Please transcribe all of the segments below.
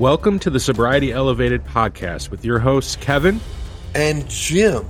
Welcome to the Sobriety Elevated podcast with your hosts, Kevin and Jim.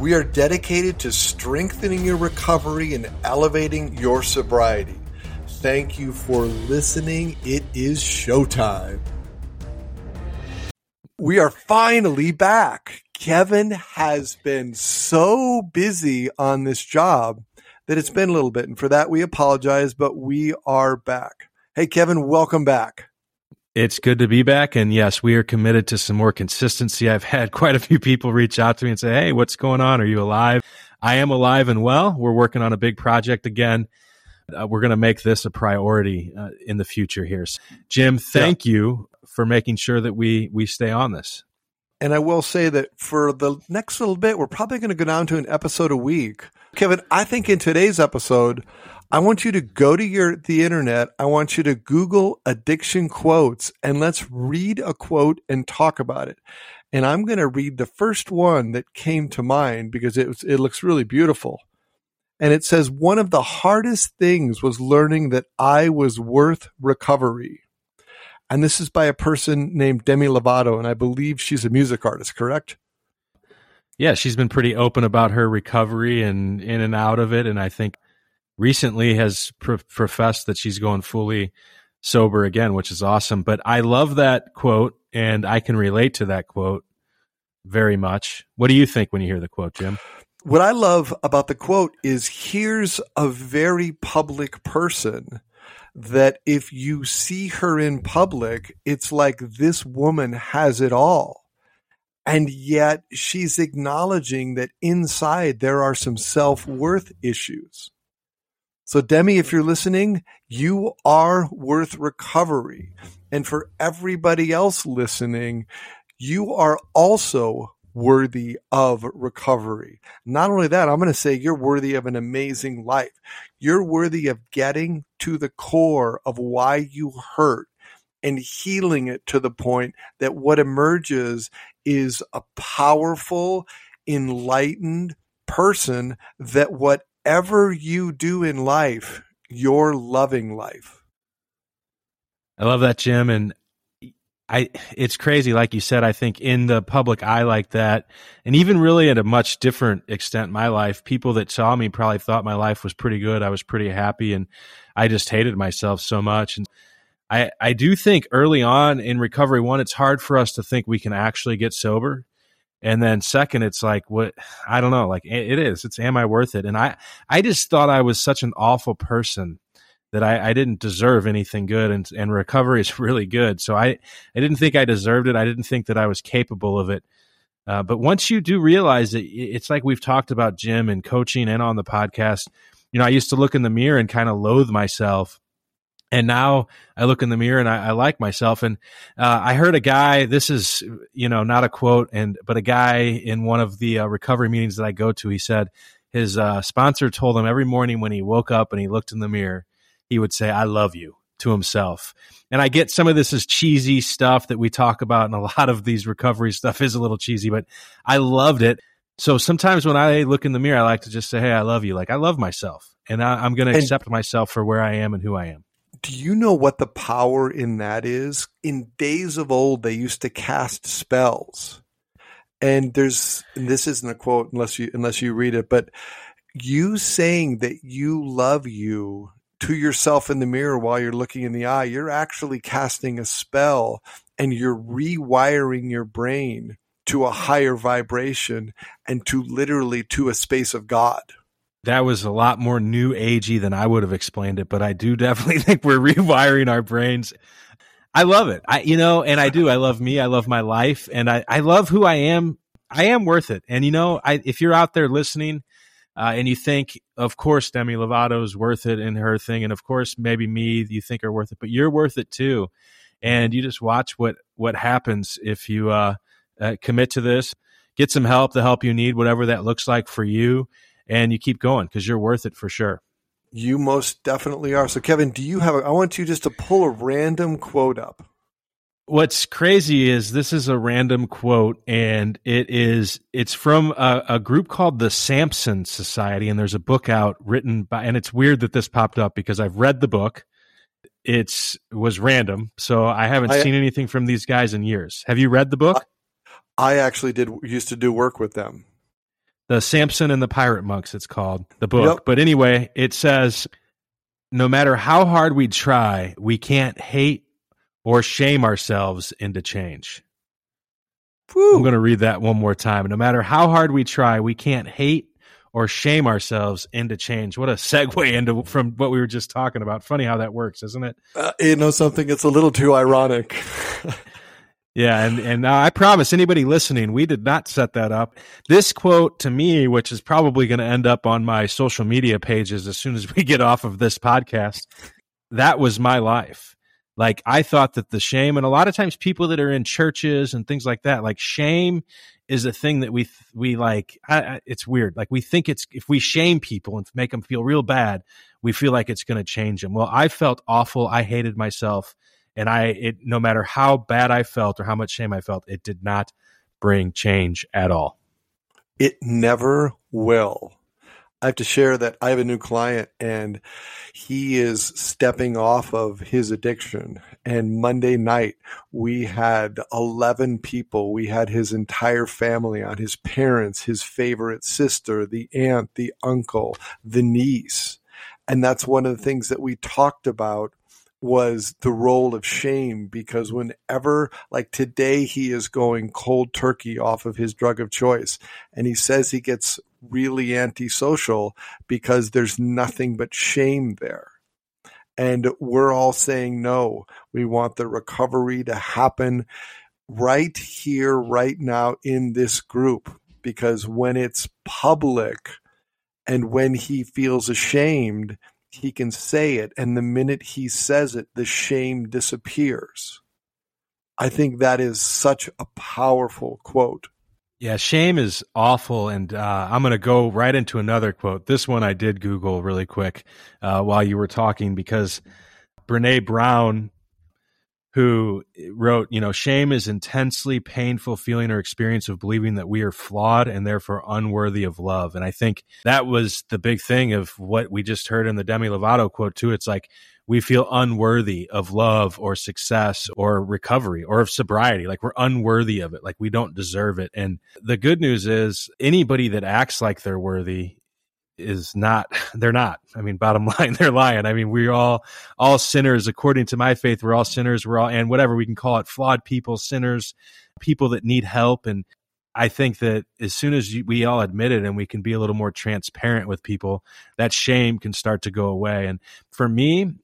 We are dedicated to strengthening your recovery and elevating your sobriety. Thank you for listening. It is showtime. We are finally back. Kevin has been so busy on this job that it's been a little bit. And for that, we apologize, but we are back. Hey, Kevin, welcome back. It's good to be back. And yes, we are committed to some more consistency. I've had quite a few people reach out to me and say, Hey, what's going on? Are you alive? I am alive and well. We're working on a big project again. Uh, we're going to make this a priority uh, in the future here. So, Jim, thank yeah. you for making sure that we we stay on this. And I will say that for the next little bit, we're probably going to go down to an episode a week. Kevin, I think in today's episode, I want you to go to your the internet. I want you to Google addiction quotes and let's read a quote and talk about it. And I'm going to read the first one that came to mind because it was, it looks really beautiful. And it says one of the hardest things was learning that I was worth recovery. And this is by a person named Demi Lovato and I believe she's a music artist, correct? Yeah, she's been pretty open about her recovery and in and out of it and I think recently has pro- professed that she's going fully sober again, which is awesome. But I love that quote and I can relate to that quote very much. What do you think when you hear the quote, Jim? What I love about the quote is here's a very public person that if you see her in public, it's like this woman has it all. And yet she's acknowledging that inside there are some self worth issues. So, Demi, if you're listening, you are worth recovery. And for everybody else listening, you are also worthy of recovery. Not only that, I'm going to say you're worthy of an amazing life. You're worthy of getting to the core of why you hurt and healing it to the point that what emerges is a powerful, enlightened person that what whatever you do in life, you're loving life. I love that, Jim. And I, it's crazy. Like you said, I think in the public eye like that, and even really at a much different extent, my life, people that saw me probably thought my life was pretty good. I was pretty happy and I just hated myself so much. And I, I do think early on in recovery, one, it's hard for us to think we can actually get sober and then second it's like what i don't know like it is it's am i worth it? And i i just thought i was such an awful person that i i didn't deserve anything good and and recovery is really good. So i i didn't think i deserved it i didn't think that i was capable of it. Uh, but once you do realize it it's like we've talked about jim and coaching and on the podcast you know i used to look in the mirror and kind of loathe myself and now I look in the mirror and I, I like myself. And uh, I heard a guy. This is you know not a quote, and but a guy in one of the uh, recovery meetings that I go to. He said his uh, sponsor told him every morning when he woke up and he looked in the mirror, he would say, "I love you." to himself. And I get some of this is cheesy stuff that we talk about, and a lot of these recovery stuff is a little cheesy, but I loved it. So sometimes when I look in the mirror, I like to just say, Hey, I love you. Like I love myself and I, am going to accept myself for where I am and who I am do you know what the power in that is? In days of old, they used to cast spells. And there's, and this isn't a quote unless you, unless you read it, but you saying that you love you to yourself in the mirror while you're looking in the eye, you're actually casting a spell and you're rewiring your brain to a higher vibration and to literally to a space of God that was a lot more new agey than I would have explained it, but I do definitely think we're rewiring our brains. I love it. I, you know, and I do. I love me. I love my life and I, I love who I am. I am worth it. And you know, I, if you're out there listening, uh, and you think, of course, Demi Lovato is worth it in her thing. And of course, maybe me, you think are worth it, but you're worth it too. And you just watch what, what happens if you, uh, uh commit to this, get some help, the help you need, whatever that looks like for you and you keep going because you're worth it for sure. You most definitely are. So, Kevin, do you have? A, I want you just to pull a random quote up. What's crazy is this is a random quote, and it is it's from a, a group called the Samson Society, and there's a book out written by, and it's weird that this popped up because I've read the book. it's was random. So I haven't I, seen anything from these guys in years. Have you read the book? I actually did used to do work with them. The Samson and the Pirate Monks, it's called the book. Yep. But anyway, it says no matter how hard we try, we can't hate or shame ourselves into change. Whew. I'm going to read that one more time. No matter how hard we try, we can't hate or shame ourselves into change. What a segue into from what we were just talking about. Funny how that works, isn't it? Uh, you know something? It's a little too ironic. yeah, and and uh, I promise anybody listening, we did not set that up. This quote to me, which is probably going to end up on my social media pages as soon as we get off of this podcast, that was my life. Like I thought that the shame, and a lot of times people that are in churches and things like that, like shame is a thing that we we like. I, I, it's weird. Like we think it's if we shame people and make them feel real bad, we feel like it's going to change them. Well, I felt awful. I hated myself, and I it no matter how bad I felt or how much shame I felt, it did not bring change at all. It never will. I have to share that I have a new client and he is stepping off of his addiction. And Monday night, we had 11 people. We had his entire family on his parents, his favorite sister, the aunt, the uncle, the niece. And that's one of the things that we talked about was the role of shame because mm-hmm. whenever like today he is going cold turkey off of his drug of choice and he says he gets really antisocial because there's nothing but shame there. And we're all saying no we want the recovery to happen right here right now in this group because when it's public and when he feels ashamed he can say it, and the minute he says it, the shame disappears. I think that is such a powerful quote. Yeah, shame is awful. And uh, I'm going to go right into another quote. This one I did Google really quick uh, while you were talking because Brene Brown who eh, wrote, you know, shame is intensely painful feeling or experience of believing that we are flawed and therefore unworthy of love. And I think that was the big thing of what we just heard in the Demi Lovato quote too. It's like we feel unworthy of love or success or recovery or of sobriety. Like we're unworthy of it. Like we don't deserve it. And the good news is anybody that acts like they're worthy is not they're not. I mean bottom line they're lying. I mean we're all all sinners according to my faith we're all sinners. We're all and whatever we can call it flawed people sinners people that need help. And i think that as soon as we all admit it and we can be a little more transparent with people that shame can start to go away. And for me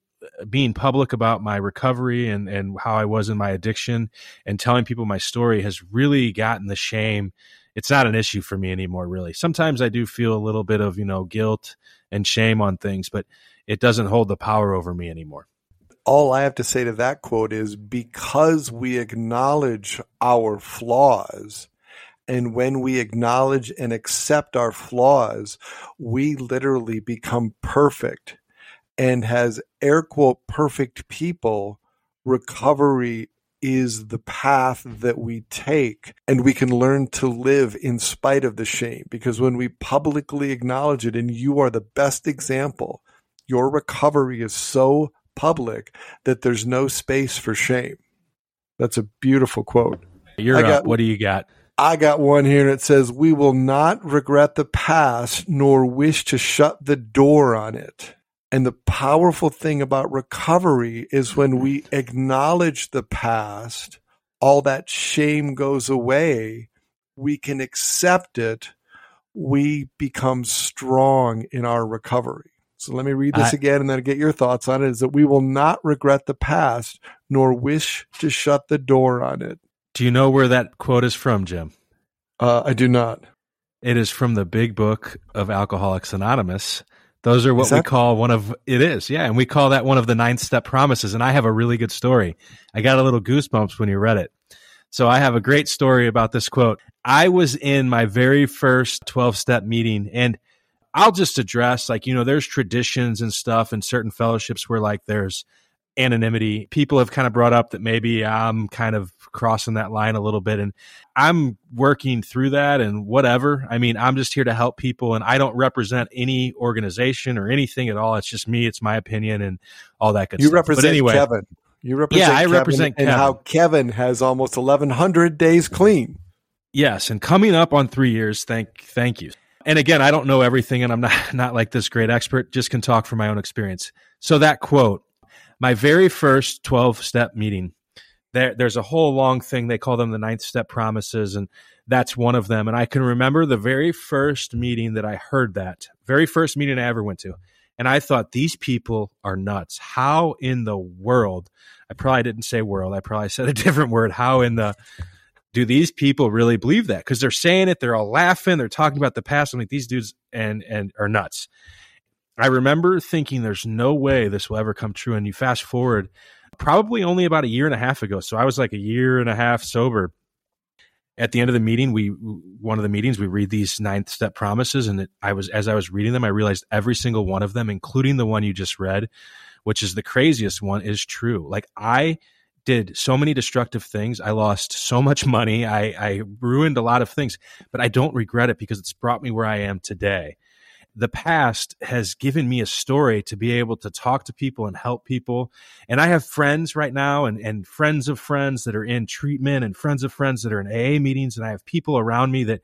being public about my recovery and and how i was in my addiction and telling people my story has really gotten the shame it's not an issue for me anymore really sometimes i do feel a little bit of you know guilt and shame on things but it doesn't hold the power over me anymore all i have to say to that quote is because we acknowledge our flaws and when we acknowledge and accept our flaws, we literally become perfect. And has air quote perfect people, recovery is the path that we take and we can learn to live in spite of the shame because when we publicly acknowledge it and you are the best example your recovery is so public that there's no space for shame that's a beautiful quote you're got, up. what do you got I got one here and it says, We will not regret the past nor wish to shut the door on it. And the powerful thing about recovery is when we acknowledge the past, all that shame goes away. We can accept it. We become strong in our recovery. So let me read this I, again and then get your thoughts on it. Is that we will not regret the past nor wish to shut the door on it. Do you know where that quote is from, Jim? Uh, I do not. It is from the big book of Alcoholics Anonymous. Those are what we call one of it is, yeah, and we call that one of the nine step promises. And I have a really good story. I got a little goosebumps when you read it. So I have a great story about this quote. I was in my very first 12 step meeting and I'll just address like, you know, there's traditions and stuff and certain fellowships where like there's anonymity. People have kind of brought up that maybe I'm kind of crossing that line a little bit and I'm working through that and whatever. I mean, I'm just here to help people and I don't represent any organization or anything at all. It's just me, it's my opinion and all that good you stuff. You represent but anyway, Kevin. You represent Yeah, I Kevin represent and Kevin. how Kevin has almost 1100 days clean. Yes, and coming up on 3 years, thank thank you. And again, I don't know everything and I'm not not like this great expert, just can talk from my own experience. So that quote, my very first 12 step meeting there, there's a whole long thing. They call them the ninth step promises, and that's one of them. And I can remember the very first meeting that I heard that, very first meeting I ever went to. And I thought, these people are nuts. How in the world? I probably didn't say world. I probably said a different word. How in the do these people really believe that? Because they're saying it, they're all laughing, they're talking about the past. I'm like, these dudes and and are nuts. I remember thinking there's no way this will ever come true. And you fast forward probably only about a year and a half ago. So I was like a year and a half sober. At the end of the meeting, we one of the meetings we read these ninth step promises, and it, I was as I was reading them, I realized every single one of them, including the one you just read, which is the craziest one, is true. Like I did so many destructive things. I lost so much money. I, I ruined a lot of things, but I don't regret it because it's brought me where I am today the past has given me a story to be able to talk to people and help people. And I have friends right now and, and friends of friends that are in treatment and friends of friends that are in AA meetings. And I have people around me that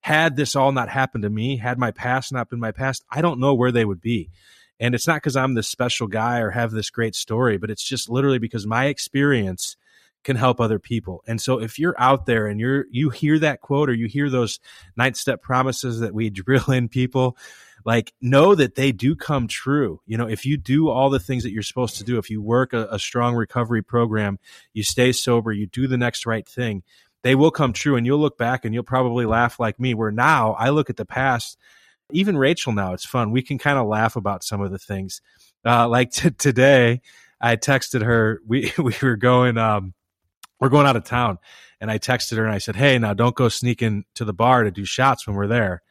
had this all not happened to me, had my past not been my past, I don't know where they would be. And it's not because I'm this special guy or have this great story, but it's just literally because my experience can help other people. And so if you're out there and you're you hear that quote or you hear those ninth step promises that we drill in people, like know that they do come true. You know, if you do all the things that you're supposed to do, if you work a, a strong recovery program, you stay sober, you do the next right thing, they will come true. And you'll look back and you'll probably laugh like me, where now I look at the past, even Rachel now, it's fun. We can kind of laugh about some of the things. Uh, like t- today, I texted her, we, we were going, um, we're going out of town. And I texted her and I said, Hey, now don't go sneaking to the bar to do shots when we're there.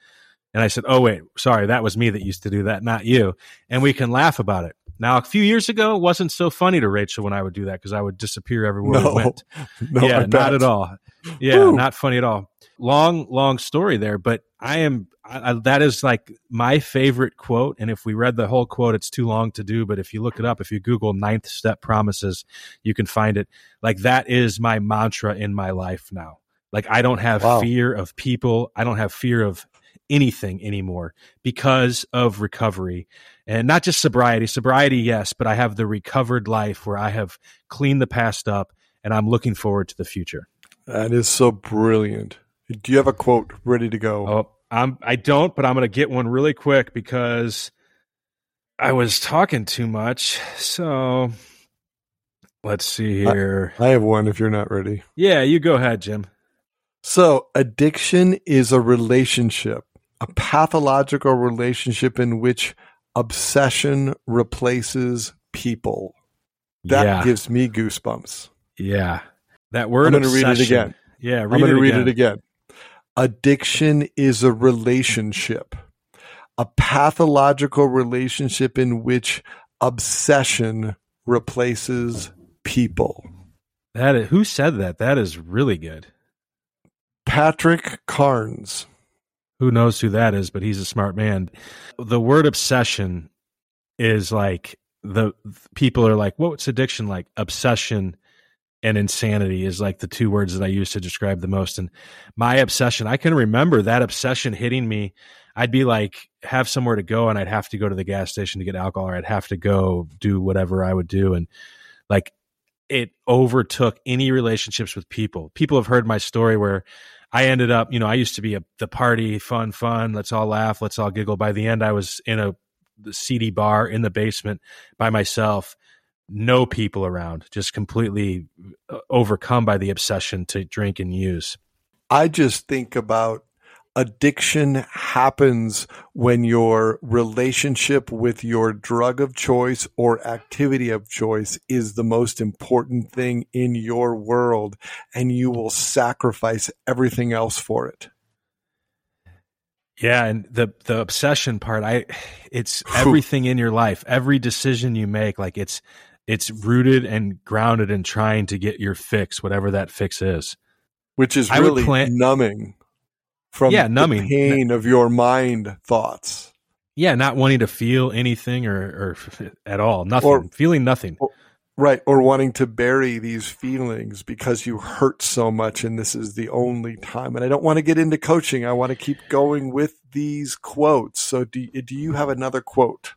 And I said, Oh, wait, sorry, that was me that used to do that, not you. And we can laugh about it. Now, a few years ago, it wasn't so funny to Rachel when I would do that because I would disappear everywhere No. we went. No, yeah, not at all. Yeah, Whew. not funny at all. Long, long story there, but I am, I, I, that is like my favorite quote. And if we read the whole quote, it's too long to do. But if you look it up, if you Google ninth step promises, you can find it. Like that is my mantra in my life now. Like I don't have Wow. fear of people. I don't have fear of anything anymore because of recovery and not just sobriety. Sobriety, yes, but I have the recovered life where I have cleaned the past up and I'm looking forward to the future. That is so brilliant. Do you have a quote ready to go? Oh, I'm I don't, but I'm going to get one really quick because I was talking too much. So let's see here. I have one if you're not ready. yeah, you go ahead, Jim. So, addiction is a relationship, a pathological relationship in which obsession replaces people. That yeah, gives me goosebumps. yeah. That word. I'm going to read it again. Yeah, read I'm going to read it again. Addiction is a relationship, a pathological relationship in which obsession replaces people. That is, who said that? That is really good. Patrick Carnes. Who knows who that is, but he's a smart man. The word obsession is like the people are like, what's addiction like? Obsession and insanity is like the two words that I use to describe the most. And my obsession, I can remember that obsession hitting me. I'd be like, have somewhere to go, and I'd have to go to the gas station to get alcohol, or I'd have to go do whatever I would do. And like, it overtook any relationships with people. People have heard my story where I ended up, you know, I used to be a the party, fun, fun. Let's all laugh, let's all giggle. By the end, I was in a seedy bar in the basement by myself, no people around, just completely uh, overcome by the obsession to drink and use. I just think about addiction happens when your relationship with your drug of choice or activity of choice is the most important thing in your world and you will sacrifice everything else for it. Yeah, and the the obsession part, I it's everything in your life, every decision you make, like it's it's rooted and grounded in trying to get your fix, whatever that fix is. Which is really plan- numbing from yeah, numbing. the pain of your mind thoughts. Yeah, not wanting to feel anything or, or at all, nothing, or, feeling nothing. Or, right, or wanting to bury these feelings because you hurt so much and this is the only time. And I don't want to get into coaching. I want to keep going with these quotes. So do, do you have another quote?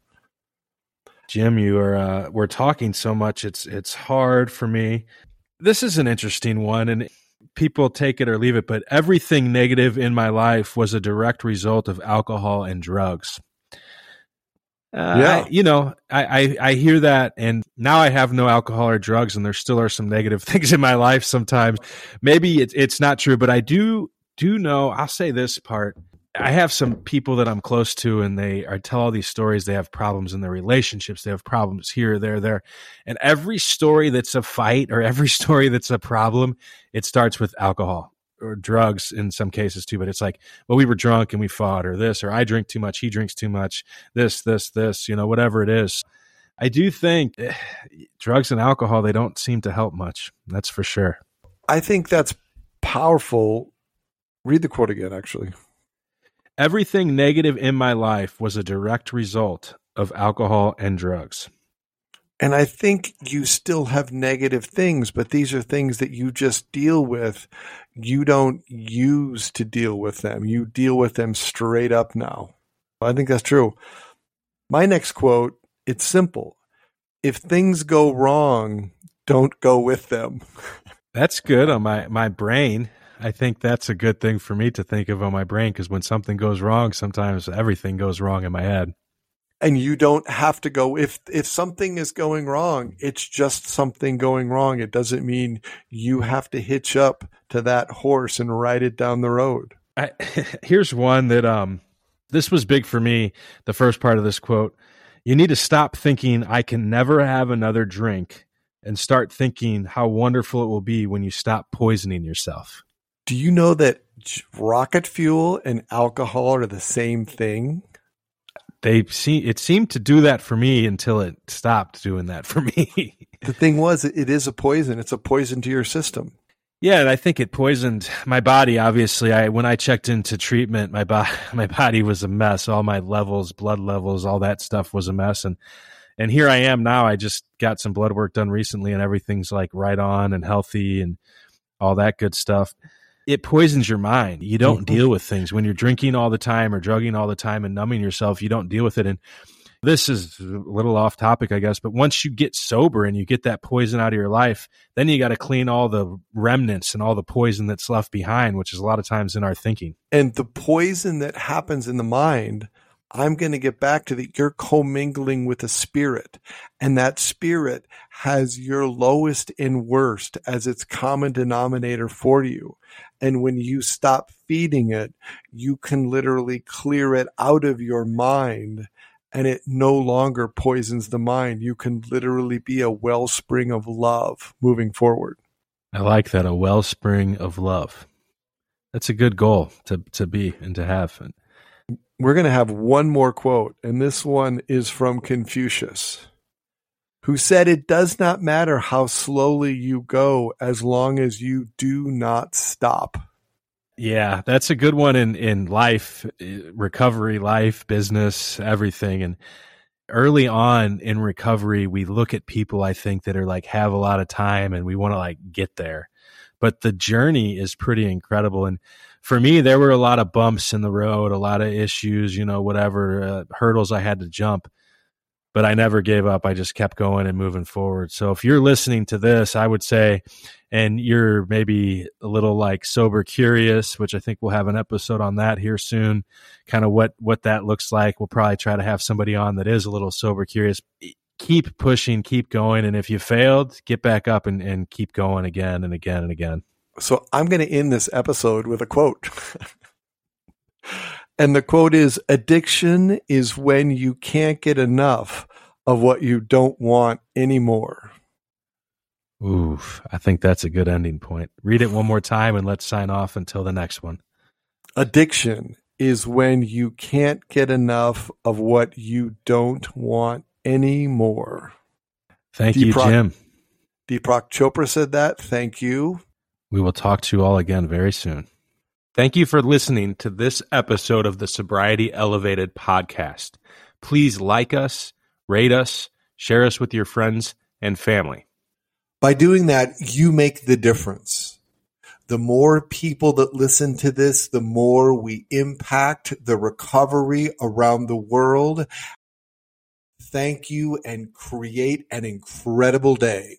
Jim, you are uh, we're talking so much. It's it's hard for me. This is an interesting one, and people take it or leave it. But everything negative in my life was a direct result of alcohol and drugs. Uh, yeah, I, you know, I, I I hear that, and now I have no alcohol or drugs, and there still are some negative things in my life. Sometimes, maybe it's it's not true, but I do do know. I'll say this part I have some people that I'm close to, and they are tell all these stories. They have problems in their relationships. They have problems here, there, there, and every story that's a fight or every story that's a problem, it starts with alcohol or drugs in some cases too. But it's like, well, we were drunk and we fought, or this, or I drink too much, he drinks too much, this, this, this, you know, whatever it is. I do think eh, drugs and alcohol they don't seem to help much. That's for sure. I think that's powerful. Read the quote again, actually. Everything negative in my life was a direct result of alcohol and drugs. And I think you still have negative things, but these are things that you just deal with. You don't use to deal with them. You deal with them straight up now. I think that's true. My next quote, it's simple. If things go wrong, don't go with them. That's good on my, my brain. I think that's a good thing for me to think of on my brain because when something goes wrong, sometimes everything goes wrong in my head. And you don't have to go if if something is going wrong, it's just something going wrong. It doesn't mean you have to hitch up to that horse and ride it down the road. I, here's one that um this was big for me, the first part of this quote. You need to stop thinking I can never have another drink and start thinking how wonderful it will be when you stop poisoning yourself. Do you know that rocket fuel and alcohol are the same thing? They see it seemed to do that for me until it stopped doing that for me. the thing was, it is a poison. It's a poison to your system. Yeah, and I think it poisoned my body. Obviously, I when I checked into treatment, my body my body was a mess. All my levels, blood levels, all that stuff was a mess. And and here I am now. I just got some blood work done recently, and everything's like right on and healthy and all that good stuff it poisons your mind. You don't mm-hmm. deal with things when you're drinking all the time or drugging all the time and numbing yourself. You don't deal with it. And this is a little off topic, I guess, but once you get sober and you get that poison out of your life, then you got to clean all the remnants and all the poison that's left behind, which is a lot of times in our thinking. And the poison that happens in the mind I'm going to get back to that. You're commingling with a spirit, and that spirit has your lowest and worst as its common denominator for you. And when you stop feeding it, you can literally clear it out of your mind and it no longer poisons the mind. You can literally be a wellspring of love moving forward. I like that a wellspring of love. That's a good goal to to be and to have we're going to have one more quote, and this one is from Confucius, who said, It does not matter how slowly you go as long as you do not stop. Yeah, that's a good one in, in life, eh, recovery, life, business, everything. And early on in recovery, we look at people, I think, that are like have a lot of time and we want to like get there. But the journey is pretty incredible. And for me, there were a lot of bumps in the road, a lot of issues, you know, whatever uh, hurdles I had to jump. But I never gave up. I just kept going and moving forward. So if you're listening to this, I would say, and you're maybe a little like sober curious, which I think we'll have an episode on that here soon, kind of what what that looks like. We'll probably try to have somebody on that is a little sober curious. Keep pushing, keep going, and if you failed, get back up and, and keep going again and again and again. So I'm going to end this episode with a quote. and the quote is Addiction is when you can't get enough of what you don't want anymore. Oof, I think that's a good ending point. Read it one more time and let's sign off until the next one. Addiction is when you can't get enough of what you don't want anymore. Thank you, Jim. Deepak Chopra said that. Thank you. We will talk to you all again very soon. Thank you for listening to this episode of the Sobriety Elevated podcast. Please like us, rate us, share us with your friends and family. By doing that, you make the difference. The more people that listen to this, the more we impact the recovery around the world. Thank you and create an incredible day.